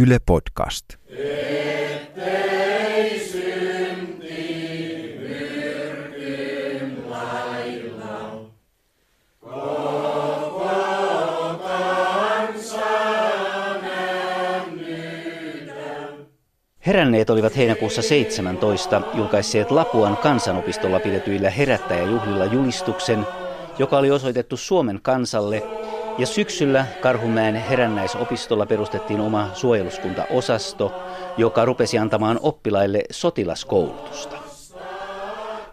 Yle Podcast. Heränneet olivat heinäkuussa 17 julkaisseet Lapuan kansanopistolla pidetyillä herättäjäjuhlilla julistuksen, joka oli osoitettu Suomen kansalle, ja syksyllä Karhumäen herännäisopistolla perustettiin oma suojeluskuntaosasto, joka rupesi antamaan oppilaille sotilaskoulutusta.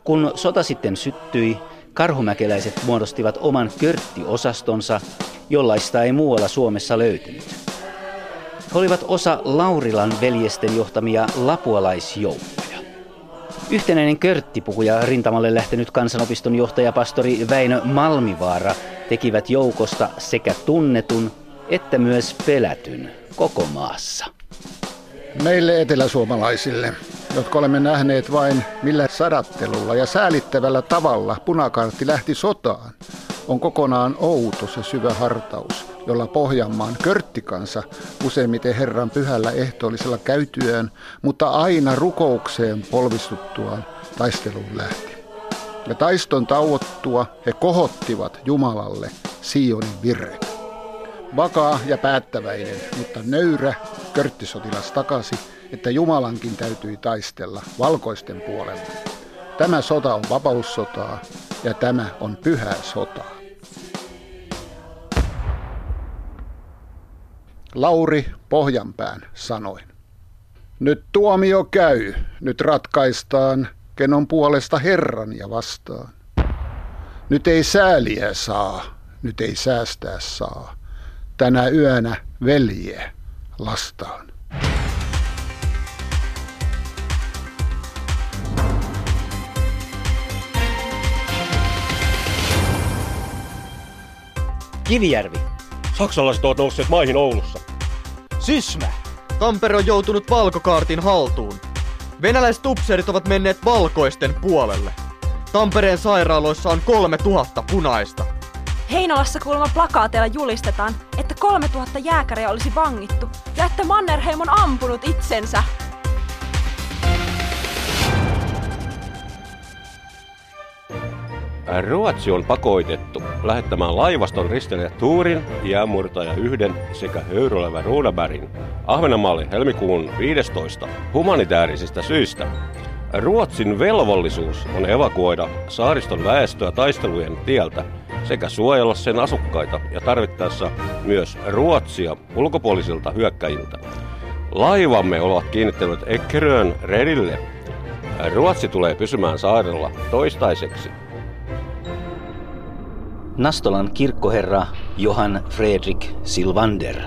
Kun sota sitten syttyi, karhumäkeläiset muodostivat oman körttiosastonsa, jollaista ei muualla Suomessa löytynyt. He olivat osa Laurilan veljesten johtamia lapualaisjoukkoja. Yhtenäinen körttipuku ja rintamalle lähtenyt kansanopiston johtaja pastori Väinö Malmivaara tekivät joukosta sekä tunnetun että myös pelätyn koko maassa. Meille eteläsuomalaisille, jotka olemme nähneet vain millä sadattelulla ja säälittävällä tavalla punakartti lähti sotaan, on kokonaan outo se syvä hartaus, jolla Pohjanmaan körttikansa useimmiten Herran pyhällä ehtoollisella käytyään, mutta aina rukoukseen polvistuttuaan taisteluun lähti. Ja taiston tauottua he kohottivat Jumalalle Sionin virre. Vakaa ja päättäväinen, mutta nöyrä körttisotilas takasi, että Jumalankin täytyi taistella valkoisten puolella. Tämä sota on vapaussotaa ja tämä on pyhää sotaa. Lauri Pohjanpään sanoin. Nyt tuomio käy, nyt ratkaistaan, kenon puolesta Herran ja vastaan. Nyt ei sääliä saa, nyt ei säästää saa. Tänä yönä velje lastaan. Kivijärvi. Saksalaiset ovat nousseet maihin Oulussa. Sysmä! Tampere on joutunut valkokaartin haltuun. Venäläiset upseerit ovat menneet valkoisten puolelle. Tampereen sairaaloissa on 3000 punaista. Heinolassa kuulemma plakaateilla julistetaan, että 3000 jääkäriä olisi vangittu ja että Mannerheim on ampunut itsensä. Ruotsi on pakoitettu lähettämään laivaston risteilijät Tuurin, jäämurtaja yhden sekä höyrylevä Ruudabergin Ahvenanmaalle helmikuun 15 humanitaarisista syistä. Ruotsin velvollisuus on evakuoida saariston väestöä taistelujen tieltä sekä suojella sen asukkaita ja tarvittaessa myös Ruotsia ulkopuolisilta hyökkäjiltä. Laivamme ovat kiinnittäneet Eckerön redille. Ruotsi tulee pysymään saarella toistaiseksi. Nastolan kirkkoherra Johan Fredrik Silvander.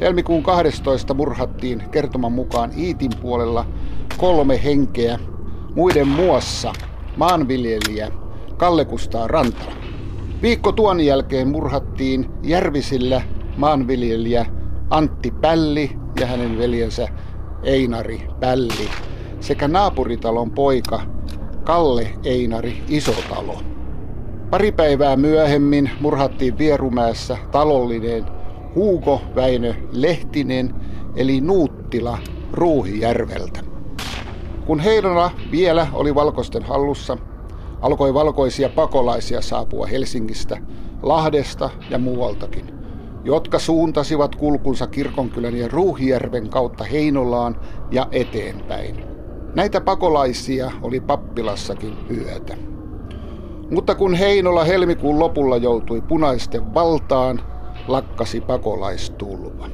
Helmikuun 12. murhattiin kertoman mukaan Iitin puolella kolme henkeä, muiden muassa maanviljelijä Kalle Kustaa Rantala. Viikko tuon jälkeen murhattiin Järvisillä maanviljelijä Antti Pälli ja hänen veljensä Einari Pälli sekä naapuritalon poika Kalle Einari Isotalo. Pari päivää myöhemmin murhattiin Vierumäessä talollinen Huuko Väinö Lehtinen eli Nuuttila Ruuhijärveltä. Kun Heinola vielä oli valkoisten hallussa, alkoi valkoisia pakolaisia saapua Helsingistä, Lahdesta ja muualtakin, jotka suuntasivat kulkunsa Kirkonkylän ja Ruuhijärven kautta Heinolaan ja eteenpäin. Näitä pakolaisia oli pappilassakin yötä. Mutta kun Heinola helmikuun lopulla joutui punaisten valtaan, lakkasi pakolaistulva.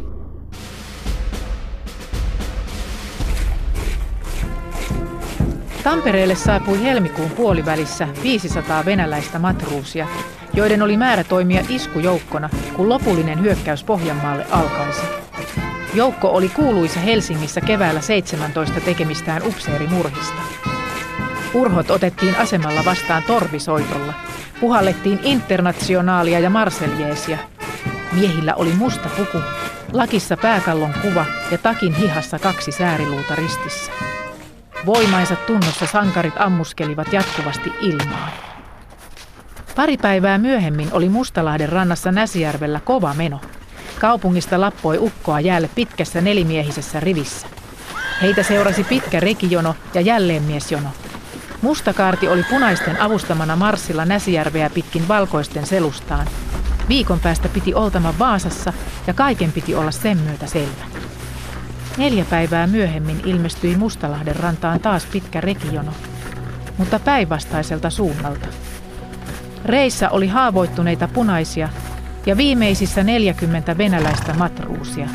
Tampereelle saapui helmikuun puolivälissä 500 venäläistä matruusia, joiden oli määrä toimia iskujoukkona, kun lopullinen hyökkäys Pohjanmaalle alkaisi. Joukko oli kuuluisa Helsingissä keväällä 17 tekemistään upseerimurhista. Urhot otettiin asemalla vastaan torvisoitolla. Puhallettiin internationaalia ja marseljeesia. Miehillä oli musta puku, lakissa pääkallon kuva ja takin hihassa kaksi sääriluuta ristissä. Voimainsa tunnossa sankarit ammuskelivat jatkuvasti ilmaan. Pari päivää myöhemmin oli Mustalahden rannassa Näsijärvellä kova meno. Kaupungista lappoi ukkoa jäälle pitkässä nelimiehisessä rivissä. Heitä seurasi pitkä rekijono ja jälleen miesjono. Mustakaarti oli punaisten avustamana Marssilla Näsijärveä pitkin valkoisten selustaan. Viikon päästä piti oltama Vaasassa ja kaiken piti olla sen myötä selvä. Neljä päivää myöhemmin ilmestyi Mustalahden rantaan taas pitkä rekijono, mutta päinvastaiselta suunnalta. Reissä oli haavoittuneita punaisia ja viimeisissä 40 venäläistä matruusia.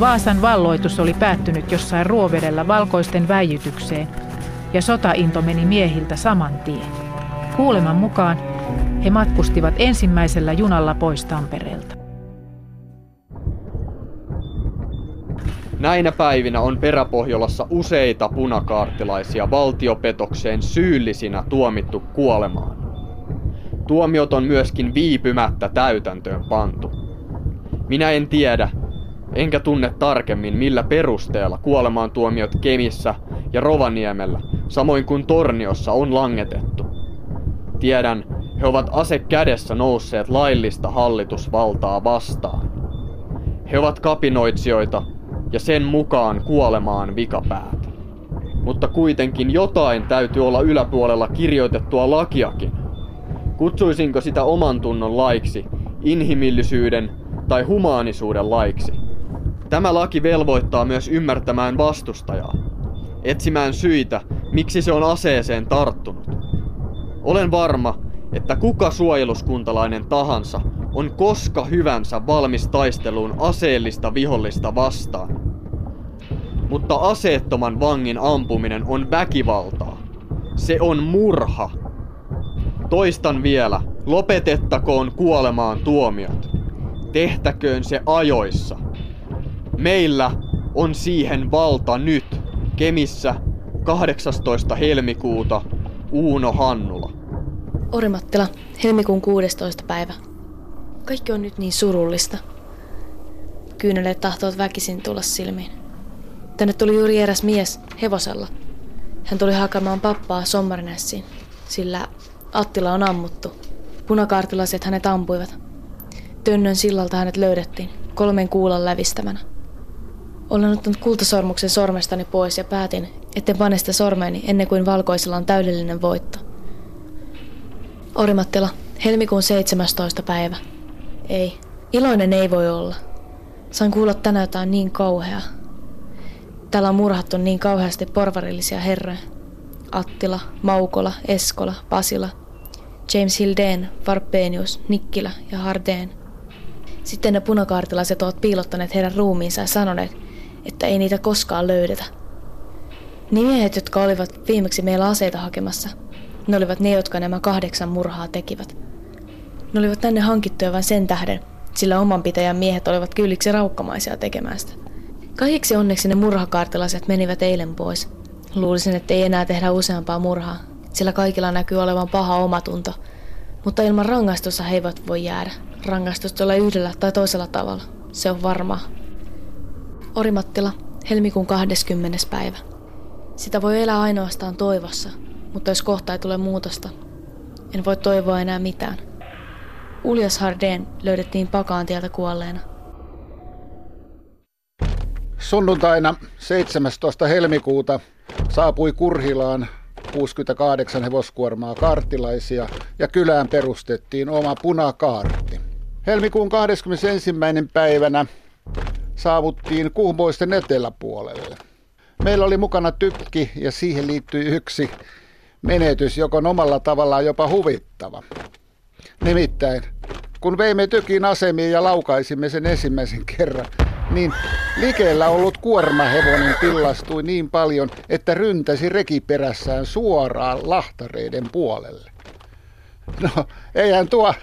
Vaasan valloitus oli päättynyt jossain ruovedellä valkoisten väijytykseen ja sotainto meni miehiltä saman tien. Kuuleman mukaan he matkustivat ensimmäisellä junalla pois Tampereelta. Näinä päivinä on Peräpohjolassa useita punakaartilaisia valtiopetokseen syyllisinä tuomittu kuolemaan. Tuomiot on myöskin viipymättä täytäntöön pantu. Minä en tiedä, enkä tunne tarkemmin millä perusteella kuolemaan tuomiot Kemissä ja Rovaniemellä, samoin kuin Torniossa on langetettu. Tiedän, he ovat ase kädessä nousseet laillista hallitusvaltaa vastaan. He ovat kapinoitsijoita ja sen mukaan kuolemaan vikapäät. Mutta kuitenkin jotain täytyy olla yläpuolella kirjoitettua lakiakin. Kutsuisinko sitä oman tunnon laiksi, inhimillisyyden tai humaanisuuden laiksi? Tämä laki velvoittaa myös ymmärtämään vastustajaa, etsimään syitä, miksi se on aseeseen tarttunut. Olen varma, että kuka suojeluskuntalainen tahansa on koska hyvänsä valmis taisteluun aseellista vihollista vastaan. Mutta aseettoman vangin ampuminen on väkivaltaa. Se on murha. Toistan vielä, lopetettakoon kuolemaan tuomiot. Tehtäköön se ajoissa. Meillä on siihen valta nyt. Kemissä 18. helmikuuta Uuno Hannula. Orimattila, helmikuun 16. päivä. Kaikki on nyt niin surullista. Kyyneleet tahtovat väkisin tulla silmiin. Tänne tuli juuri eräs mies hevosella. Hän tuli hakemaan pappaa Sommarnässiin, sillä Attila on ammuttu. Punakaartilaiset hänet ampuivat. Tönnön sillalta hänet löydettiin, kolmen kuulan lävistämänä. Olen ottanut kultasormuksen sormestani pois ja päätin, etten pane sitä sormeeni ennen kuin valkoisella on täydellinen voitto. Orimattila, helmikuun 17. päivä. Ei, iloinen ei voi olla. Sain kuulla tänä jotain niin kauheaa. Täällä on murhattu niin kauheasti porvarillisia herroja. Attila, Maukola, Eskola, Pasila, James Hildeen, Varpenius, Nikkilä ja Hardeen. Sitten ne punakaartilaiset ovat piilottaneet heidän ruumiinsa ja sanoneet, että ei niitä koskaan löydetä. Ne miehet, jotka olivat viimeksi meillä aseita hakemassa, ne olivat ne, jotka nämä kahdeksan murhaa tekivät. Ne olivat tänne hankittuja vain sen tähden, sillä oman pitäjän miehet olivat kylliksi raukkamaisia tekemään sitä. Kaikiksi onneksi ne murhakaartilaiset menivät eilen pois. Luulisin, että ei enää tehdä useampaa murhaa, sillä kaikilla näkyy olevan paha omatunto. Mutta ilman rangaistusta he eivät voi jäädä. Rangaistus tulee yhdellä tai toisella tavalla. Se on varmaa. Orimattila, helmikuun 20. päivä. Sitä voi elää ainoastaan toivossa, mutta jos kohta ei tule muutosta, en voi toivoa enää mitään. Uljas Hardeen löydettiin pakaan tieltä kuolleena. Sunnuntaina 17. helmikuuta saapui Kurhilaan 68 hevoskuormaa kaartilaisia ja kylään perustettiin oma punakaarti. Helmikuun 21. päivänä saavuttiin Kuhmoisten eteläpuolelle. Meillä oli mukana tykki ja siihen liittyi yksi menetys, joka on omalla tavallaan jopa huvittava. Nimittäin, kun veimme tykin asemiin ja laukaisimme sen ensimmäisen kerran, niin likeellä ollut kuormahevonen pillastui niin paljon, että ryntäsi rekiperässään suoraan lahtareiden puolelle. No, eihän tuo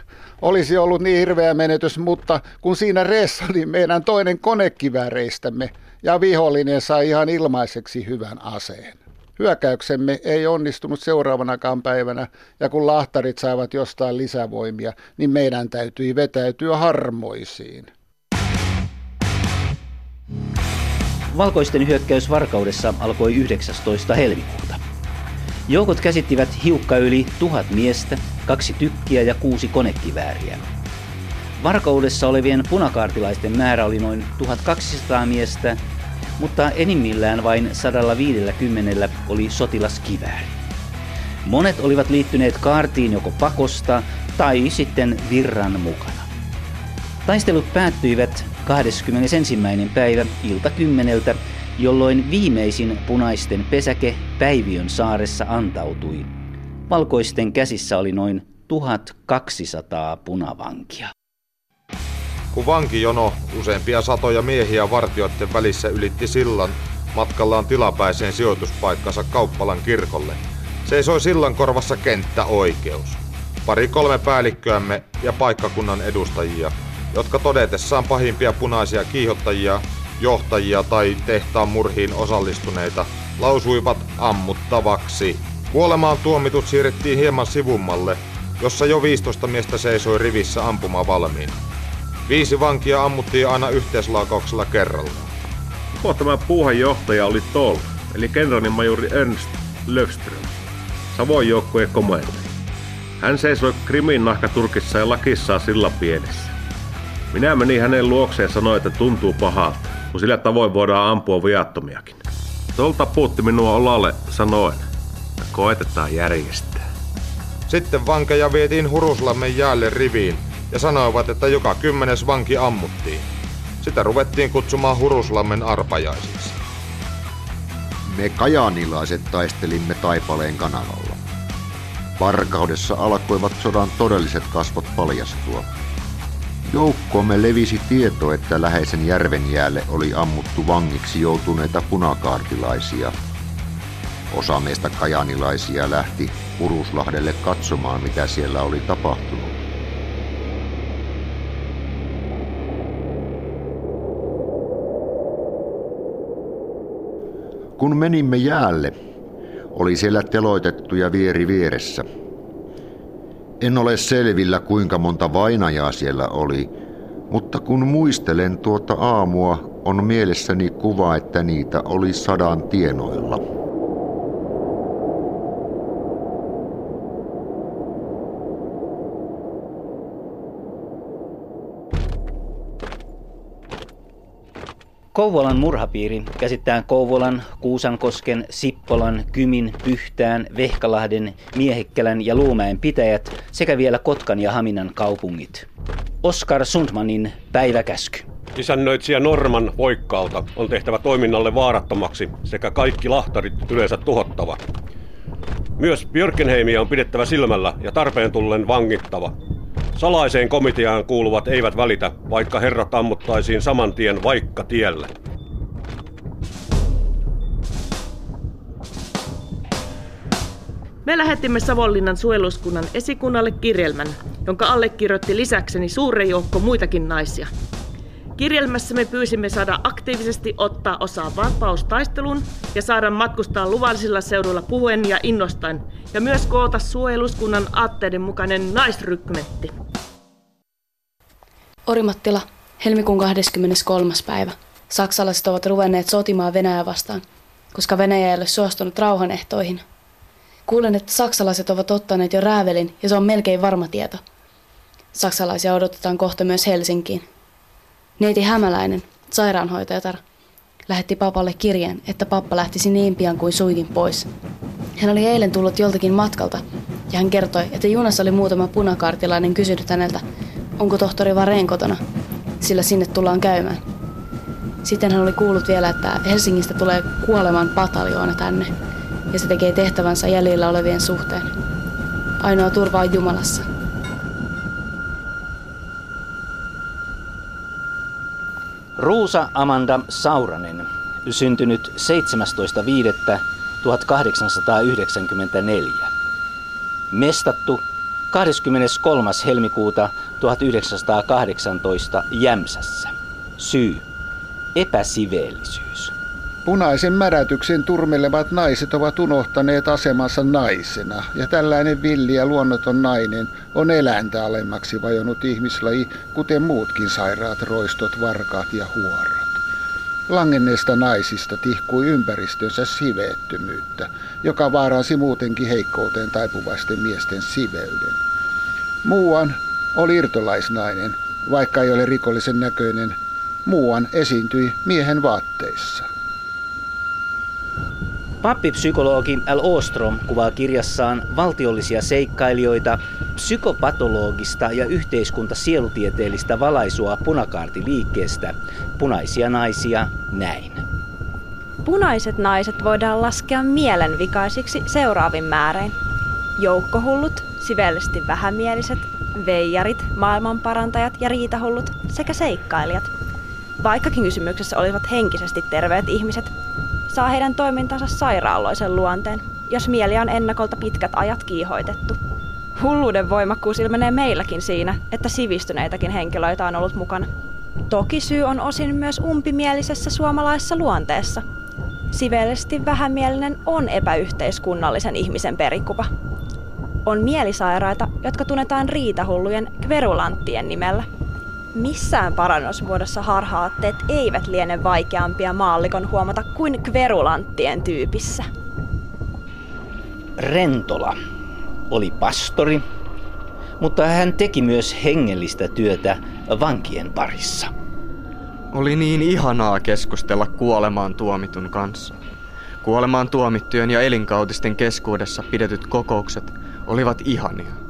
olisi ollut niin hirveä menetys, mutta kun siinä reessä oli meidän toinen konekivääreistämme ja vihollinen sai ihan ilmaiseksi hyvän aseen. Hyökkäyksemme ei onnistunut seuraavanakaan päivänä, ja kun lahtarit saivat jostain lisävoimia, niin meidän täytyi vetäytyä harmoisiin. Valkoisten hyökkäys Varkaudessa alkoi 19. helmikuuta. Joukot käsittivät hiukka yli tuhat miestä, kaksi tykkiä ja kuusi konekivääriä. Varkaudessa olevien punakaartilaisten määrä oli noin 1200 miestä, mutta enimmillään vain 150 oli sotilaskivääri. Monet olivat liittyneet kaartiin joko pakosta tai sitten virran mukana. Taistelut päättyivät 21. päivä ilta kymmeneltä, jolloin viimeisin punaisten pesäke Päiviön saaressa antautui. Valkoisten käsissä oli noin 1200 punavankia. Kun vankijono useampia satoja miehiä vartioiden välissä ylitti sillan matkallaan tilapäiseen sijoituspaikkansa Kauppalan kirkolle, seisoi sillan korvassa kenttäoikeus. Pari kolme päällikköämme ja paikkakunnan edustajia, jotka todetessaan pahimpia punaisia kiihottajia, johtajia tai tehtaan murhiin osallistuneita, lausuivat ammuttavaksi. Kuolemaan tuomitut siirrettiin hieman sivummalle, jossa jo 15 miestä seisoi rivissä ampuma valmiin. Viisi vankia ammuttiin aina yhteislaakauksella kerrallaan. Koko tämä puuhan johtaja oli Toll, eli kenraalimajuri Ernst Löfström, Savon joukkueen komentaja. Hän seisoi Krimin nahkaturkissa ja lakissaan sillä pienessä. Minä menin hänen luokseen ja sanoin, että tuntuu pahalta, kun sillä tavoin voidaan ampua viattomiakin. Tolta puutti minua olalle sanoen, että koetetaan järjestää. Sitten vankeja vietiin Huruslammen jäälle riviin ja sanoivat, että joka kymmenes vanki ammuttiin. Sitä ruvettiin kutsumaan Huruslammen arpajaisiksi. Me kajanilaiset taistelimme Taipaleen kanavalla. Varkaudessa alkoivat sodan todelliset kasvot paljastua. Joukkoomme levisi tieto, että läheisen järven jäälle oli ammuttu vangiksi joutuneita punakaartilaisia. Osa meistä kajanilaisia lähti Uruslahdelle katsomaan, mitä siellä oli tapahtunut. Kun menimme jäälle, oli siellä teloitettuja vieri vieressä. En ole selvillä kuinka monta vainajaa siellä oli, mutta kun muistelen tuota aamua, on mielessäni kuva, että niitä oli sadan tienoilla. Kouvolan murhapiiri käsittää Kouvolan, Kuusankosken, Sippolan, Kymin, Pyhtään, Vehkalahden, Miehekkälän ja Luumäen pitäjät sekä vielä Kotkan ja Haminan kaupungit. Oskar Sundmanin päiväkäsky. Isännöitsijä Norman Voikkaalta on tehtävä toiminnalle vaarattomaksi sekä kaikki lahtarit yleensä tuhottava. Myös Björkenheimiä on pidettävä silmällä ja tarpeen tullen vangittava. Salaiseen komiteaan kuuluvat eivät välitä, vaikka herrat ammuttaisiin saman tien vaikka tiellä. Me lähetimme Savonlinnan suojeluskunnan esikunnalle kirjelmän, jonka allekirjoitti lisäkseni suuri joukko muitakin naisia. Kirjelmässä me pyysimme saada aktiivisesti ottaa osaa vapaustaisteluun ja saada matkustaa luvallisilla seuduilla puhuen ja innostain, ja myös koota suojeluskunnan aatteiden mukainen naisrykmetti. Orimattila, helmikuun 23. päivä. Saksalaiset ovat ruvenneet sotimaan Venäjää vastaan, koska Venäjä ei ole suostunut rauhanehtoihin. Kuulen, että saksalaiset ovat ottaneet jo räävelin ja se on melkein varma tieto. Saksalaisia odotetaan kohta myös Helsinkiin. Neiti Hämäläinen, sairaanhoitajatar, lähetti papalle kirjeen, että pappa lähtisi niin pian kuin suikin pois. Hän oli eilen tullut joltakin matkalta ja hän kertoi, että junassa oli muutama punakaartilainen kysynyt häneltä, onko tohtori Vareen kotona, sillä sinne tullaan käymään. Sitten hän oli kuullut vielä, että Helsingistä tulee kuoleman pataljoona tänne, ja se tekee tehtävänsä jäljellä olevien suhteen. Ainoa turva on Jumalassa. Ruusa Amanda Sauranen, syntynyt 17.5.1894. Mestattu 23. helmikuuta 1918 Jämsässä. Syy. Epäsiveellisyys. Punaisen märätyksen turmelevat naiset ovat unohtaneet asemansa naisena, ja tällainen villi ja luonnoton nainen on eläintä alemmaksi vajonnut ihmislaji, kuten muutkin sairaat roistot, varkaat ja huorat. Langenneesta naisista tihkui ympäristönsä siveettömyyttä, joka vaaransi muutenkin heikkouteen taipuvaisten miesten siveyden. Muuan oli irtolaisnainen, vaikka ei ole rikollisen näköinen, muuan esiintyi miehen vaatteissa. Pappipsykologi L. Ostrom kuvaa kirjassaan valtiollisia seikkailijoita, psykopatologista ja yhteiskuntasielutieteellistä valaisua punakaartiliikkeestä, punaisia naisia näin. Punaiset naiset voidaan laskea mielenvikaisiksi seuraavin määrein. Joukkohullut, sivellisesti vähämieliset, veijarit, maailmanparantajat ja riitahullut sekä seikkailijat. Vaikkakin kysymyksessä olivat henkisesti terveet ihmiset, saa heidän toimintansa sairaaloisen luonteen, jos mieli on ennakolta pitkät ajat kiihoitettu. Hulluuden voimakkuus ilmenee meilläkin siinä, että sivistyneitäkin henkilöitä on ollut mukana. Toki syy on osin myös umpimielisessä suomalaisessa luonteessa. Sivellisesti vähämielinen on epäyhteiskunnallisen ihmisen perikuva. On mielisairaita, jotka tunnetaan riitahullujen kverulanttien nimellä – Missään parannusmuodossa harhaatteet eivät liene vaikeampia maallikon huomata kuin kverulanttien tyypissä. Rentola oli pastori, mutta hän teki myös hengellistä työtä vankien parissa. Oli niin ihanaa keskustella kuolemaan tuomitun kanssa. Kuolemaan tuomittujen ja elinkautisten keskuudessa pidetyt kokoukset olivat ihania.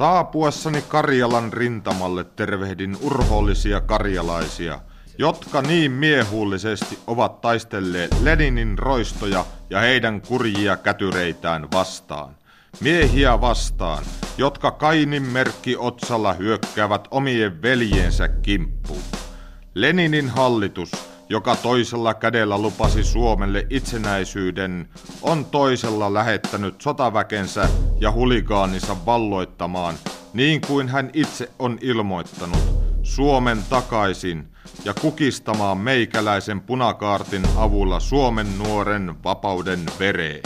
Saapuessani Karjalan rintamalle tervehdin urhoollisia karjalaisia, jotka niin miehullisesti ovat taistelleet Leninin roistoja ja heidän kurjia kätyreitään vastaan. Miehiä vastaan, jotka Kainin merkki otsalla hyökkäävät omien veljensä kimppuun. Leninin hallitus – joka toisella kädellä lupasi Suomelle itsenäisyyden, on toisella lähettänyt sotaväkensä ja huligaaninsa valloittamaan, niin kuin hän itse on ilmoittanut, Suomen takaisin ja kukistamaan meikäläisen punakaartin avulla Suomen nuoren vapauden vereen.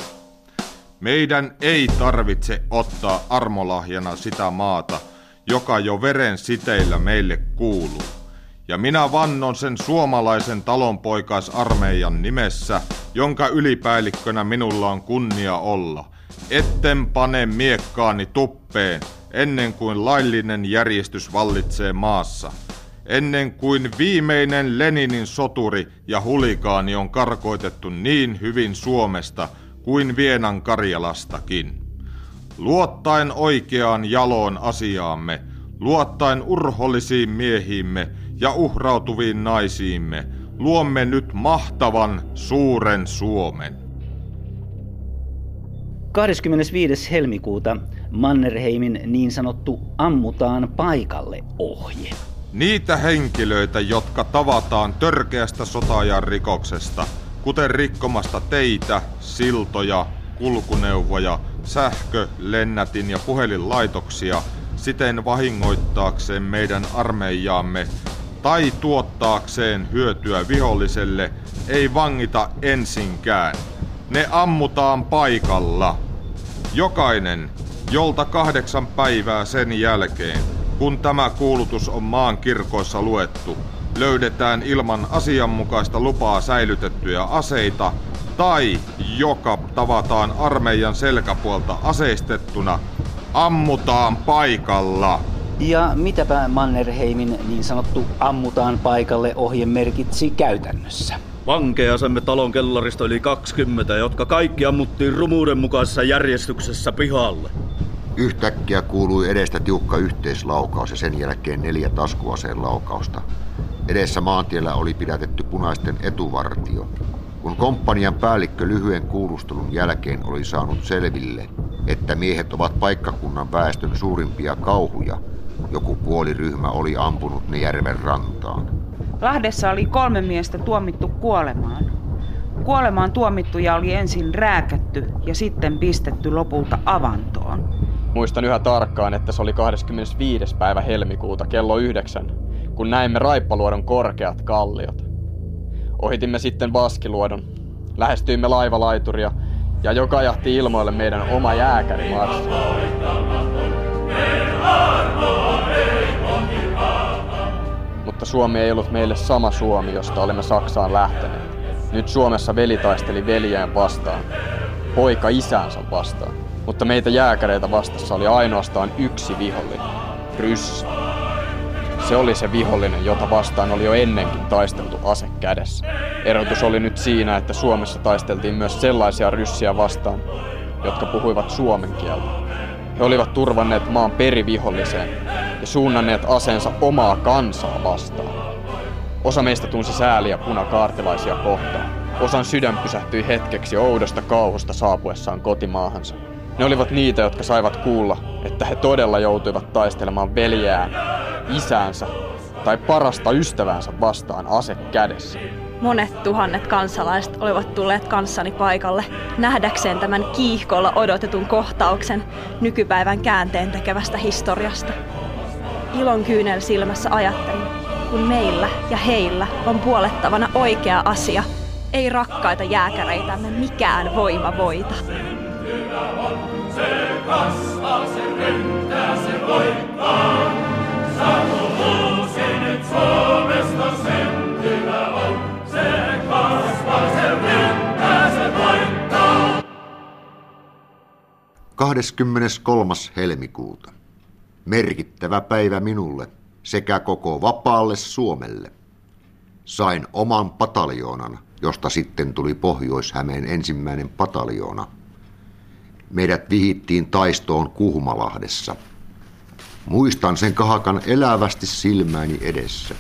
Meidän ei tarvitse ottaa armolahjana sitä maata, joka jo veren siteillä meille kuuluu ja minä vannon sen suomalaisen talonpoikaisarmeijan nimessä, jonka ylipäällikkönä minulla on kunnia olla. Etten pane miekkaani tuppeen ennen kuin laillinen järjestys vallitsee maassa. Ennen kuin viimeinen Leninin soturi ja huligaani on karkoitettu niin hyvin Suomesta kuin Vienan Karjalastakin. Luottaen oikeaan jaloon asiaamme, luottaen urhollisiin miehiimme, ja uhrautuviin naisiimme luomme nyt mahtavan suuren Suomen. 25. helmikuuta Mannerheimin niin sanottu ammutaan paikalle ohje. Niitä henkilöitä, jotka tavataan törkeästä sotajan rikoksesta, kuten rikkomasta teitä, siltoja, kulkuneuvoja, sähkö, lennätin ja puhelinlaitoksia, siten vahingoittaakseen meidän armeijaamme tai tuottaakseen hyötyä viholliselle ei vangita ensinkään. Ne ammutaan paikalla. Jokainen, jolta kahdeksan päivää sen jälkeen, kun tämä kuulutus on maan kirkoissa luettu, löydetään ilman asianmukaista lupaa säilytettyjä aseita tai joka tavataan armeijan selkäpuolta aseistettuna, ammutaan paikalla. Ja mitäpä Mannerheimin niin sanottu ammutaan paikalle ohje merkitsi käytännössä? Vankeja saimme talon kellarista yli 20, jotka kaikki ammuttiin rumuuden mukaisessa järjestyksessä pihalle. Yhtäkkiä kuului edestä tiukka yhteislaukaus ja sen jälkeen neljä taskuaseen laukausta. Edessä maantiellä oli pidätetty punaisten etuvartio. Kun komppanian päällikkö lyhyen kuulustelun jälkeen oli saanut selville, että miehet ovat paikkakunnan väestön suurimpia kauhuja, joku puoliryhmä oli ampunut ne järven rantaan. Lahdessa oli kolme miestä tuomittu kuolemaan. Kuolemaan tuomittuja oli ensin rääkätty ja sitten pistetty lopulta avantoon. Muistan yhä tarkkaan, että se oli 25. päivä helmikuuta kello yhdeksän, kun näimme Raippaluodon korkeat kalliot. Ohitimme sitten Vaskiluodon, lähestyimme laivalaituria ja joka jahti ilmoille meidän oma jääkärimarssi. Mutta Suomi ei ollut meille sama Suomi, josta olemme Saksaan lähteneet. Nyt Suomessa veli taisteli veljeen vastaan, poika isäänsä vastaan. Mutta meitä jääkäreitä vastassa oli ainoastaan yksi vihollinen. ryssä. Se oli se vihollinen, jota vastaan oli jo ennenkin taisteltu ase kädessä. Erotus oli nyt siinä, että Suomessa taisteltiin myös sellaisia ryssiä vastaan, jotka puhuivat suomen kieltä. He olivat turvanneet maan periviholliseen ja suunnanneet aseensa omaa kansaa vastaan. Osa meistä tunsi sääliä punakaartilaisia kohtaan. Osan sydän pysähtyi hetkeksi oudosta kauhusta saapuessaan kotimaahansa. Ne olivat niitä, jotka saivat kuulla, että he todella joutuivat taistelemaan veljään, isäänsä tai parasta ystäväänsä vastaan ase kädessä. Monet tuhannet kansalaiset olivat tulleet kanssani paikalle nähdäkseen tämän kiihkolla odotetun kohtauksen nykypäivän käänteen tekevästä historiasta. Ilon kyynel silmässä ajattelin, kun meillä ja heillä on puolettavana oikea asia, ei rakkaita jääkäreitämme mikään voima voita. Se kasvaa, se ryntää, se voittaa. 23. helmikuuta. Merkittävä päivä minulle sekä koko vapaalle Suomelle. Sain oman pataljoonan, josta sitten tuli Pohjois-Hämeen ensimmäinen pataljoona. Meidät vihittiin taistoon Kuhmalahdessa. Muistan sen kahakan elävästi silmäni edessä.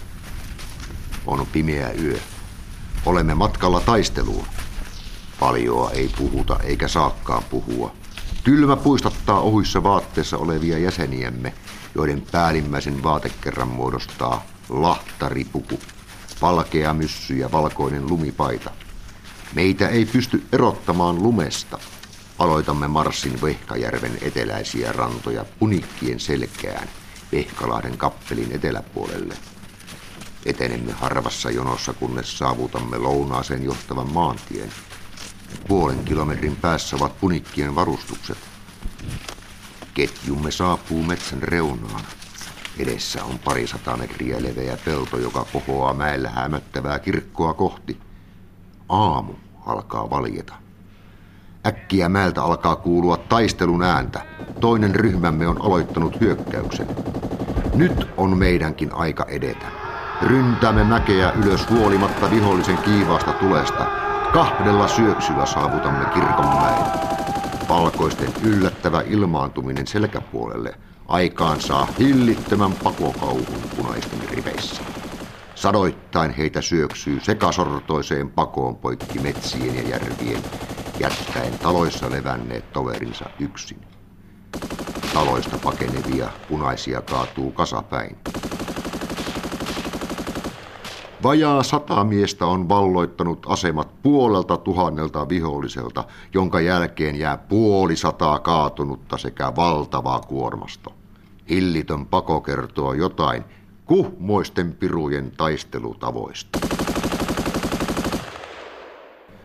On pimeä yö. Olemme matkalla taisteluun. Paljoa ei puhuta eikä saakkaan puhua. Kylmä puistattaa ohuissa vaatteissa olevia jäseniämme, joiden päällimmäisen vaatekerran muodostaa lahtaripuku, valkea myssy ja valkoinen lumipaita. Meitä ei pysty erottamaan lumesta. Aloitamme marssin Vehkajärven eteläisiä rantoja punikkien selkään Vehkalahden kappelin eteläpuolelle. Etenemme harvassa jonossa, kunnes saavutamme lounaaseen johtavan maantien – Puolen kilometrin päässä ovat punikkien varustukset. Ketjumme saapuu metsän reunaan. Edessä on parisataa metriä leveä pelto, joka kohoaa mäellä hämöttävää kirkkoa kohti. Aamu alkaa valjeta. Äkkiä mäeltä alkaa kuulua taistelun ääntä. Toinen ryhmämme on aloittanut hyökkäyksen. Nyt on meidänkin aika edetä. Ryntäämme mäkeä ylös huolimatta vihollisen kiivaasta tulesta – Kahdella syöksyllä saavutamme kirkonmäen. Valkoisten yllättävä ilmaantuminen selkäpuolelle aikaan saa hillittömän pakokauhun punaisten riveissä. Sadoittain heitä syöksyy sekasortoiseen pakoon poikki metsien ja järvien, jättäen taloissa levänneet toverinsa yksin. Taloista pakenevia punaisia kaatuu kasapäin. Vajaa sata miestä on valloittanut asemat puolelta tuhannelta viholliselta, jonka jälkeen jää puoli sataa kaatunutta sekä valtavaa kuormasta. Hillitön pako kertoo jotain kuhmoisten pirujen taistelutavoista.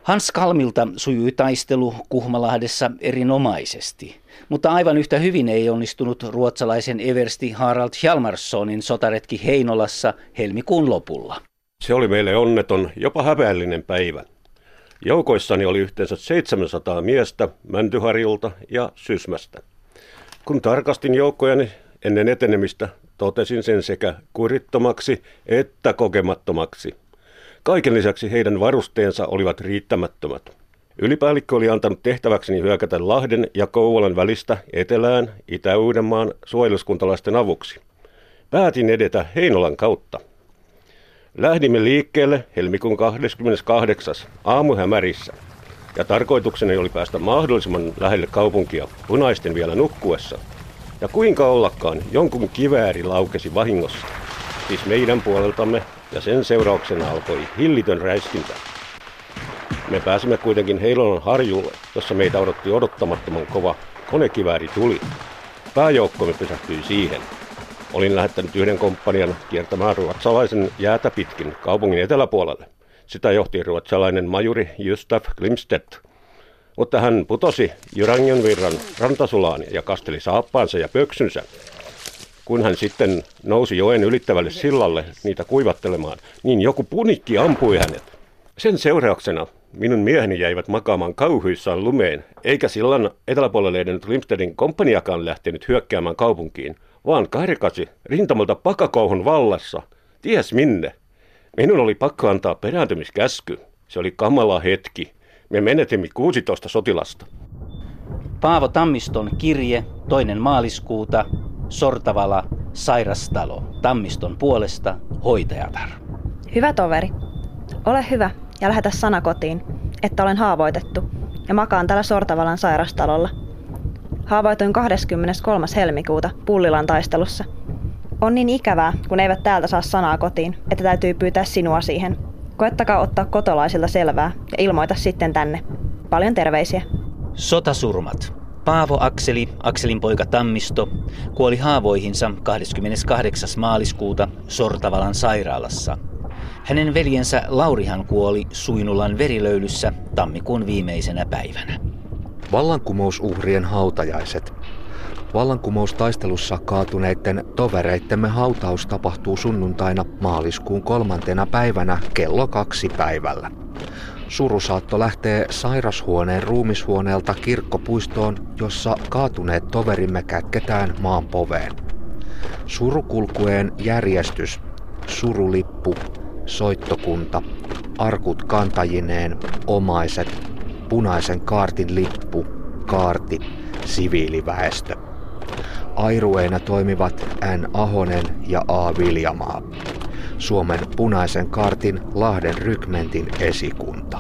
Hans Kalmilta sujui taistelu Kuhmalahdessa erinomaisesti, mutta aivan yhtä hyvin ei onnistunut ruotsalaisen eversti Harald Hjalmarssonin sotaretki Heinolassa helmikuun lopulla. Se oli meille onneton, jopa häpeällinen päivä. Joukoissani oli yhteensä 700 miestä Mäntyharjulta ja Sysmästä. Kun tarkastin joukkojani ennen etenemistä, totesin sen sekä kurittomaksi että kokemattomaksi. Kaiken lisäksi heidän varusteensa olivat riittämättömät. Ylipäällikkö oli antanut tehtäväkseni hyökätä Lahden ja Kouvolan välistä etelään Itä-Uudenmaan suojeluskuntalaisten avuksi. Päätin edetä Heinolan kautta. Lähdimme liikkeelle helmikuun 28. aamuhämärissä ja tarkoitukseni oli päästä mahdollisimman lähelle kaupunkia punaisten vielä nukkuessa. Ja kuinka ollakaan, jonkun kivääri laukesi vahingossa, siis meidän puoleltamme, ja sen seurauksena alkoi hillitön räiskintä. Me pääsimme kuitenkin Heilonan harjulle, jossa meitä odotti odottamattoman kova konekivääri tuli. Pääjoukkomme pysähtyi siihen – Olin lähettänyt yhden komppanian kiertämään ruotsalaisen jäätä pitkin kaupungin eteläpuolelle. Sitä johti ruotsalainen majuri Gustav Glimstedt. Mutta hän putosi Jyrangen virran rantasulaan ja kasteli saappaansa ja pöksynsä. Kun hän sitten nousi joen ylittävälle sillalle niitä kuivattelemaan, niin joku punikki ampui hänet. Sen seurauksena minun mieheni jäivät makaamaan kauhuissaan lumeen, eikä sillan eteläpuolelle edennyt Glimstedin komppaniakaan lähtenyt hyökkäämään kaupunkiin – vaan karkasi rintamalta pakakouhun vallassa. Ties minne. Minun oli pakko antaa perääntymiskäsky. Se oli kamala hetki. Me menetimme 16 sotilasta. Paavo Tammiston kirje, toinen maaliskuuta, Sortavala, sairastalo, Tammiston puolesta, hoitajatar. Hyvä toveri, ole hyvä ja lähetä sana kotiin, että olen haavoitettu ja makaan täällä Sortavalan sairastalolla. Haavoituin 23. helmikuuta Pullilan taistelussa. On niin ikävää, kun eivät täältä saa sanaa kotiin, että täytyy pyytää sinua siihen. Koettakaa ottaa kotolaisilta selvää ja ilmoita sitten tänne. Paljon terveisiä. Sotasurmat. Paavo Akseli, Akselin poika Tammisto, kuoli haavoihinsa 28. maaliskuuta Sortavalan sairaalassa. Hänen veljensä Laurihan kuoli Suinulan verilöylyssä tammikuun viimeisenä päivänä. Vallankumousuhrien hautajaiset. Vallankumoustaistelussa kaatuneiden tovereittemme hautaus tapahtuu sunnuntaina maaliskuun kolmantena päivänä kello kaksi päivällä. Surusaatto lähtee sairashuoneen ruumishuoneelta kirkkopuistoon, jossa kaatuneet toverimme kätketään maan poveen. Surukulkueen järjestys, surulippu, soittokunta, arkut kantajineen, omaiset, punaisen kaartin lippu, kaarti, siviiliväestö. Airueina toimivat N. Ahonen ja A. Viljamaa. Suomen punaisen kartin Lahden rykmentin esikunta.